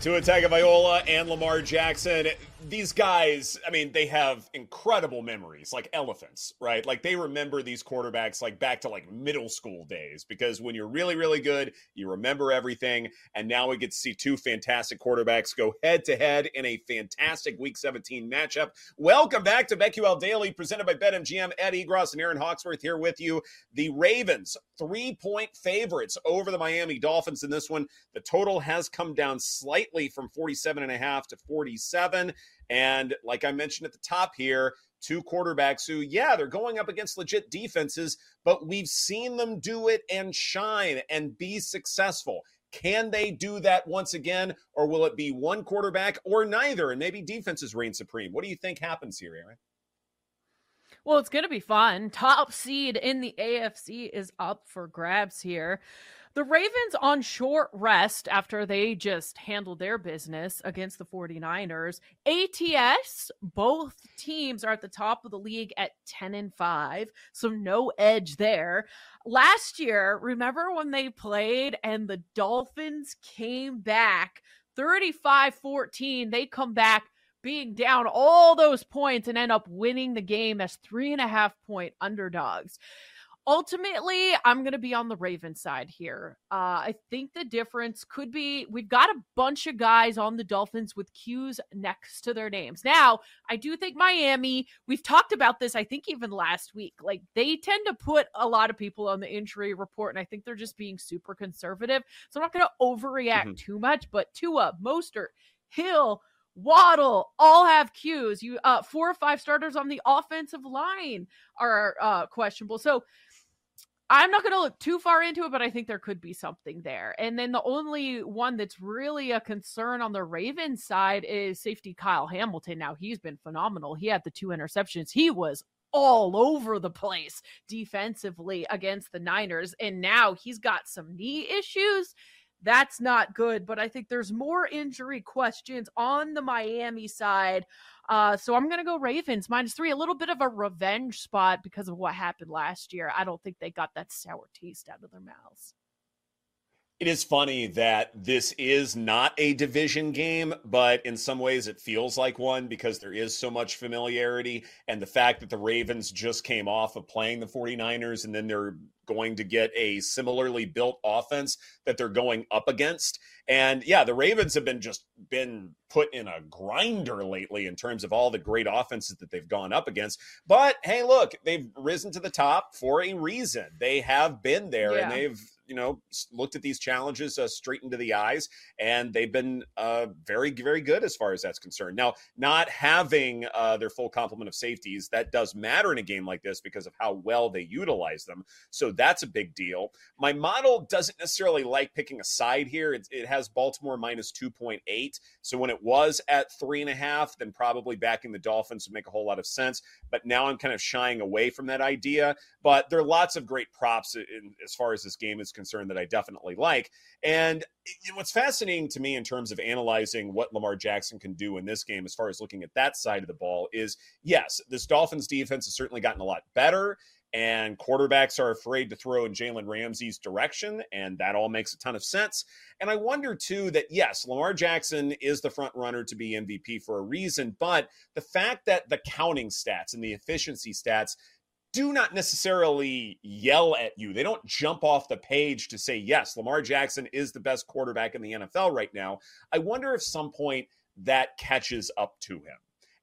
Tua Tagovailoa and Lamar Jackson. These guys, I mean, they have incredible memories, like elephants, right? Like they remember these quarterbacks like back to like middle school days because when you're really, really good, you remember everything. And now we get to see two fantastic quarterbacks go head to head in a fantastic Week 17 matchup. Welcome back to BetQL Daily, presented by BetMGM. Ed Egros and Erin Hawksworth here with you. The Ravens, three point favorites over the Miami Dolphins in this one. The total has come down slightly from 47 and a half to 47. And like I mentioned at the top here, two quarterbacks who, yeah, they're going up against legit defenses, but we've seen them do it and shine and be successful. Can they do that once again, or will it be one quarterback or neither? And maybe defenses reign supreme. What do you think happens here, Erin? Well, it's going to be fun. Top seed in the AFC is up for grabs here. The Ravens on short rest after they just handled their business against the 49ers. ATS, both teams are at the top of the league at 10 and 5, so no edge there. Last year, remember when they played and the Dolphins came back 35 14? They come back being down all those points and end up winning the game as three and a half point underdogs ultimately i'm going to be on the raven side here uh, i think the difference could be we've got a bunch of guys on the dolphins with q's next to their names now i do think miami we've talked about this i think even last week like they tend to put a lot of people on the injury report and i think they're just being super conservative so i'm not going to overreact mm-hmm. too much but tua mostert hill Waddle all have cues. You uh four or five starters on the offensive line are uh questionable. So I'm not going to look too far into it, but I think there could be something there. And then the only one that's really a concern on the Ravens side is safety Kyle Hamilton. Now, he's been phenomenal. He had the two interceptions. He was all over the place defensively against the Niners. And now he's got some knee issues. That's not good. But I think there's more injury questions on the Miami side uh, so I'm going to go Ravens minus three. A little bit of a revenge spot because of what happened last year. I don't think they got that sour taste out of their mouths. It is funny that this is not a division game, but in some ways it feels like one because there is so much familiarity. And the fact that the Ravens just came off of playing the 49ers and then they're going to get a similarly built offense that they're going up against. And yeah, the Ravens have been just been put in a grinder lately in terms of all the great offenses that they've gone up against. But hey, look, they've risen to the top for a reason. They have been there yeah. and they've you know looked at these challenges uh, straight into the eyes and they've been uh, very very good as far as that's concerned. Now not having uh, their full complement of safeties that does matter in a game like this because of how well they utilize them so that's a big deal. My model doesn't necessarily like picking a side here. It, it has baltimore minus 2.8 so when it was at three and a half then probably backing the dolphins would make a whole lot of sense but now i'm kind of shying away from that idea but there are lots of great props in, as far as this game is concerned that I definitely like. And what's fascinating to me in terms of analyzing what Lamar Jackson can do in this game, as far as looking at that side of the ball, is yes, this Dolphins defense has certainly gotten a lot better. And quarterbacks are afraid to throw in Jalen Ramsey's direction, and that all makes a ton of sense. And I wonder too that yes, Lamar Jackson is the front runner to be MVP for a reason, but the fact that the counting stats and the efficiency stats do not necessarily yell at you. They don't jump off the page to say, yes, Lamar Jackson is the best quarterback in the NFL right now. I wonder if some point that catches up to him.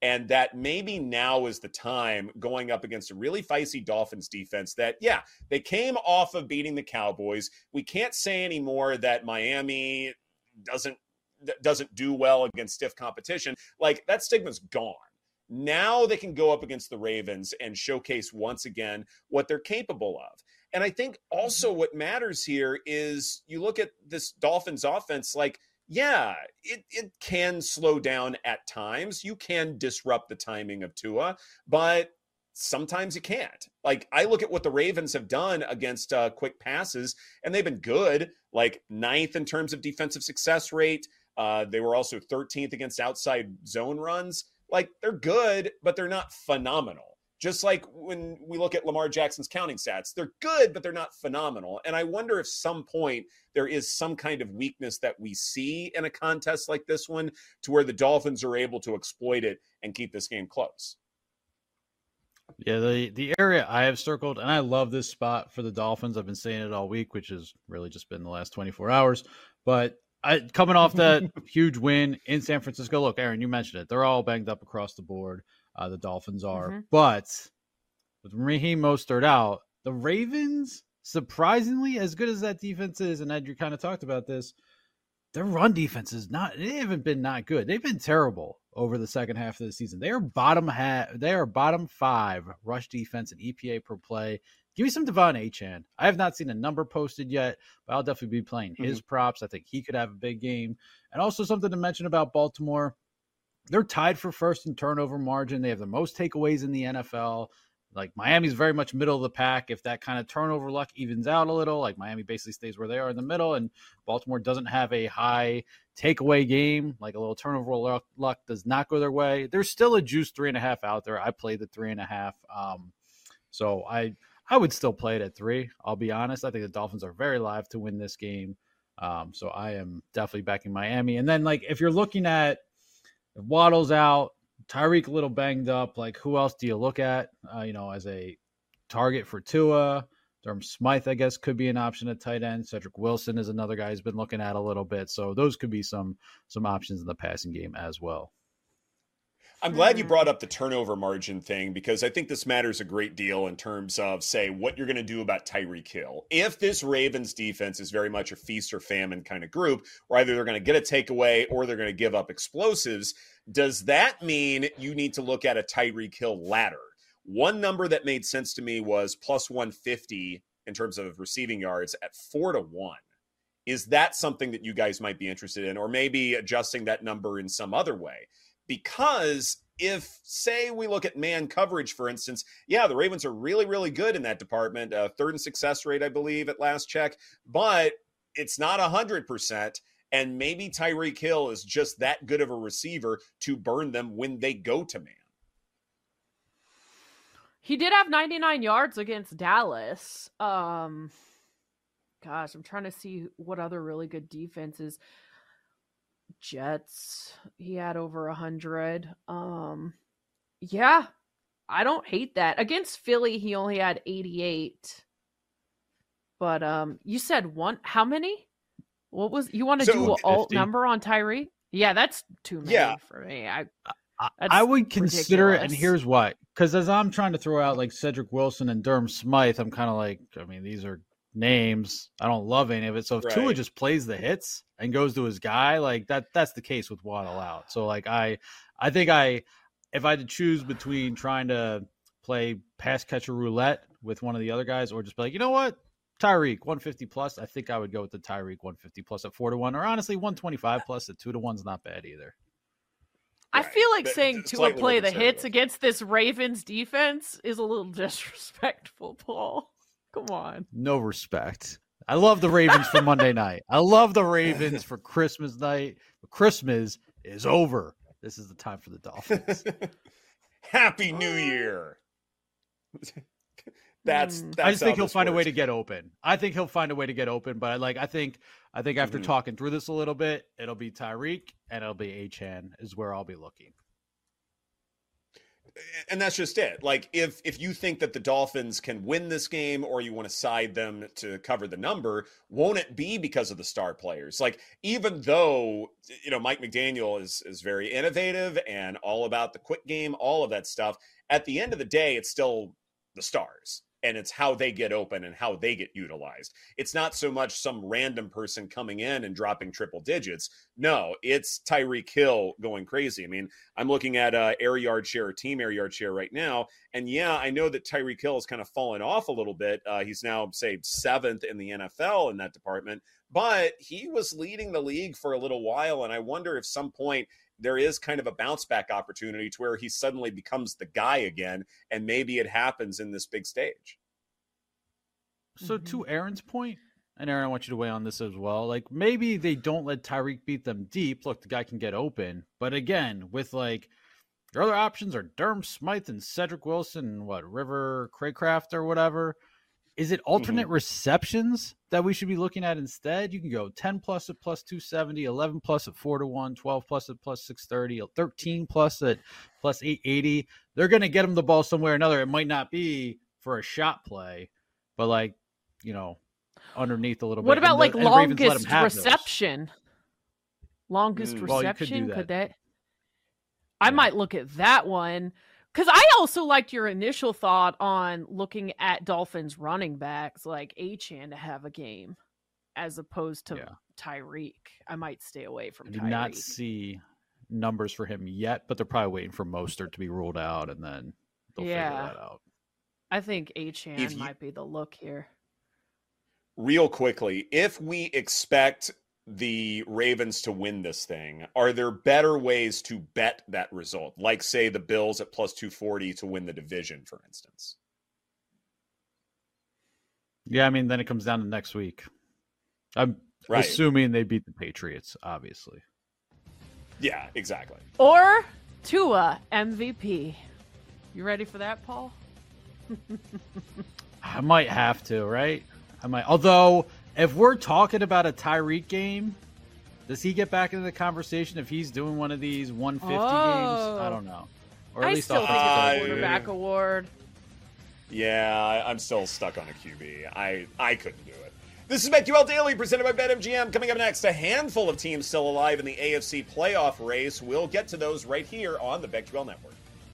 And that maybe now is the time going up against a really feisty Dolphins defense that, yeah, they came off of beating the Cowboys. We can't say anymore that Miami doesn't doesn't do well against stiff competition. Like that stigma's gone now they can go up against the Ravens and showcase once again what they're capable of. And I think also mm-hmm. what matters here is you look at this Dolphins offense, like, yeah, it, it can slow down at times. You can disrupt the timing of Tua, but sometimes you can't. Like I look at what the Ravens have done against uh, quick passes, and they've been good, like ninth in terms of defensive success rate. Uh, they were also 13th against outside zone runs. Like they're good, but they're not phenomenal. Just like when we look at Lamar Jackson's counting stats, they're good, but they're not phenomenal. And I wonder if some point there is some kind of weakness that we see in a contest like this one to where the Dolphins are able to exploit it and keep this game close. Yeah, the the area I have circled, and I love this spot for the Dolphins. I've been saying it all week, which has really just been the last 24 hours. But I coming off that huge win in San Francisco. Look, Erin, you mentioned it. They're all banged up across the board. Uh, the Dolphins are, mm-hmm. but with Raheem Mostert out, the Ravens, surprisingly, as good as that defense is, and Ed, you kind of talked about this. Their run defense is not. They haven't been not good. They've been terrible over the second half of the season. They are bottom half. They are bottom five rush defense and EPA per play. Give me some De'Von Achane. I have not seen a number posted yet, but I'll definitely be playing his mm-hmm. props. I think he could have a big game. And also something to mention about Baltimore. They're tied for first in turnover margin. They have the most takeaways in the NFL. Like Miami's very much middle of the pack. If that kind of turnover luck evens out a little, like Miami basically stays where they are in the middle, and Baltimore doesn't have a high takeaway game, like a little turnover luck, luck does not go their way. There's still a juice three and a half out there. I played the three and a half. Um, so I I would still play it at three. I'll be honest. I think the Dolphins are very live to win this game. Um, so I am definitely backing Miami. And then like if you're looking at if Waddle's out, Tyreek a little banged up. Like, who else do you look at? Uh, you know, as a target for Tua. Durham Smythe, I guess, could be an option at tight end. Cedric Wilson is another guy who's been looking at a little bit. So those could be some some options in the passing game as well. I'm glad you brought hmm. up the turnover margin thing because I think this matters a great deal in terms of, say, what you're going to do about Tyreek Hill. If this Ravens defense is very much a feast or famine kind of group, where either they're going to get a takeaway or they're going to give up explosives, does that mean you need to look at a Tyreek Hill ladder? One number that made sense to me was plus 150 in terms of receiving yards at four to one. Is that something that you guys might be interested in, or maybe adjusting that number in some other way? Because if say we look at man coverage for instance yeah the ravens are really really good in that department uh, third and success rate i believe at last check but it's not 100% and maybe tyreek hill is just that good of a receiver to burn them when they go to man. He did have 99 yards against dallas. Um gosh i'm trying to see what other really good defenses Jets, he had over a hundred. Um, yeah, I don't hate that. Against Philly, he only had 88. But um, you said one. How many? What was you want to so, do an alt number on Tyree? Yeah, that's too many yeah. for me. I I would consider ridiculous. it, and here's why. Because as I'm trying to throw out like Cedric Wilson and Durham Smythe, I'm kind of like, I mean, these are names. I don't love any of it. So if right. Tua just plays the hits and goes to his guy, like that, that's the case with Waddle out. So like I, I think I, if I had to choose between trying to play pass catcher roulette with one of the other guys, or just be like, you know what, Tyreek 150 plus, I think I would go with the Tyreek 150 plus at four to one, or honestly 125 plus at two to one's not bad either. I feel like but saying Tua play the hits against this Ravens defense is a little disrespectful, Paul. Come on. No respect. I love the Ravens for Monday night. I love the Ravens for Christmas night. Christmas is over. This is the time for the Dolphins. Happy New Year. that's, mm. that's I just think he'll find works. a way to get open. I think he'll find a way to get open, but I like I think I think after mm-hmm. talking through this a little bit, it'll be Tyreek and it'll be Achane is where I'll be looking and that's just it. Like if if you think that the Dolphins can win this game or you want to side them to cover the number, won't it be because of the star players? Like even though you know Mike McDaniel is is very innovative and all about the quick game, all of that stuff, at the end of the day it's still the stars and it's how they get open and how they get utilized. It's not so much some random person coming in and dropping triple digits. No, it's Tyreek Hill going crazy. I mean, I'm looking at uh, air yard share, team air yard share right now, and yeah, I know that Tyreek Hill has kind of fallen off a little bit. Uh, he's now say seventh in the NFL in that department, but he was leading the league for a little while, and I wonder if some point there is kind of a bounce back opportunity to where he suddenly becomes the guy again, and maybe it happens in this big stage. So mm-hmm. to Erin's point, and Erin, I want you to weigh on this as well. Like maybe they don't let Tyreek beat them deep. Look, the guy can get open, but again, with like Your other options are Durham Smythe and Cedric Wilson and what River Cracraft or whatever. Is it alternate mm-hmm. receptions that we should be looking at instead? You can go 10 plus at plus 270, 11 plus at 4 to 1, 12 plus at plus 630, 13 plus at plus 880. They're going to get him the ball somewhere or another. It might not be for a shot play, but like, you know, underneath a little what bit. What about the, like longest reception? Those. Longest mm. reception? Well, could, that. I yeah. might look at that one because I also liked your initial thought on looking at Dolphins running backs like Achane to have a game as opposed to yeah. Tyreek. I might stay away from. I did not see numbers for him yet, but they're probably waiting for Mostert to be ruled out, and then they'll yeah. figure that out. I think Achane you, might be the look here. Real quickly, if we expect the Ravens to win this thing, are there better ways to bet that result? Like, say, the Bills at plus 240 to win the division, for instance? Yeah, I mean, then it comes down to next week. I'm right. assuming they beat the Patriots, obviously. Yeah, exactly. Or Tua MVP. You ready for that, Paul? I might have to, right? I might. Although if we're talking about a Tyreek game, does he get back into the conversation if he's doing one of these 150 oh. games? I oh. don't know. Or at I least still think it's a quarterback award. Yeah, I, am still stuck on a QB. I I couldn't do it. This is BetQL Daily presented by BetMGM. Coming up next, a handful of teams still alive in the AFC playoff race. We'll get to those right here on the BetQL Network.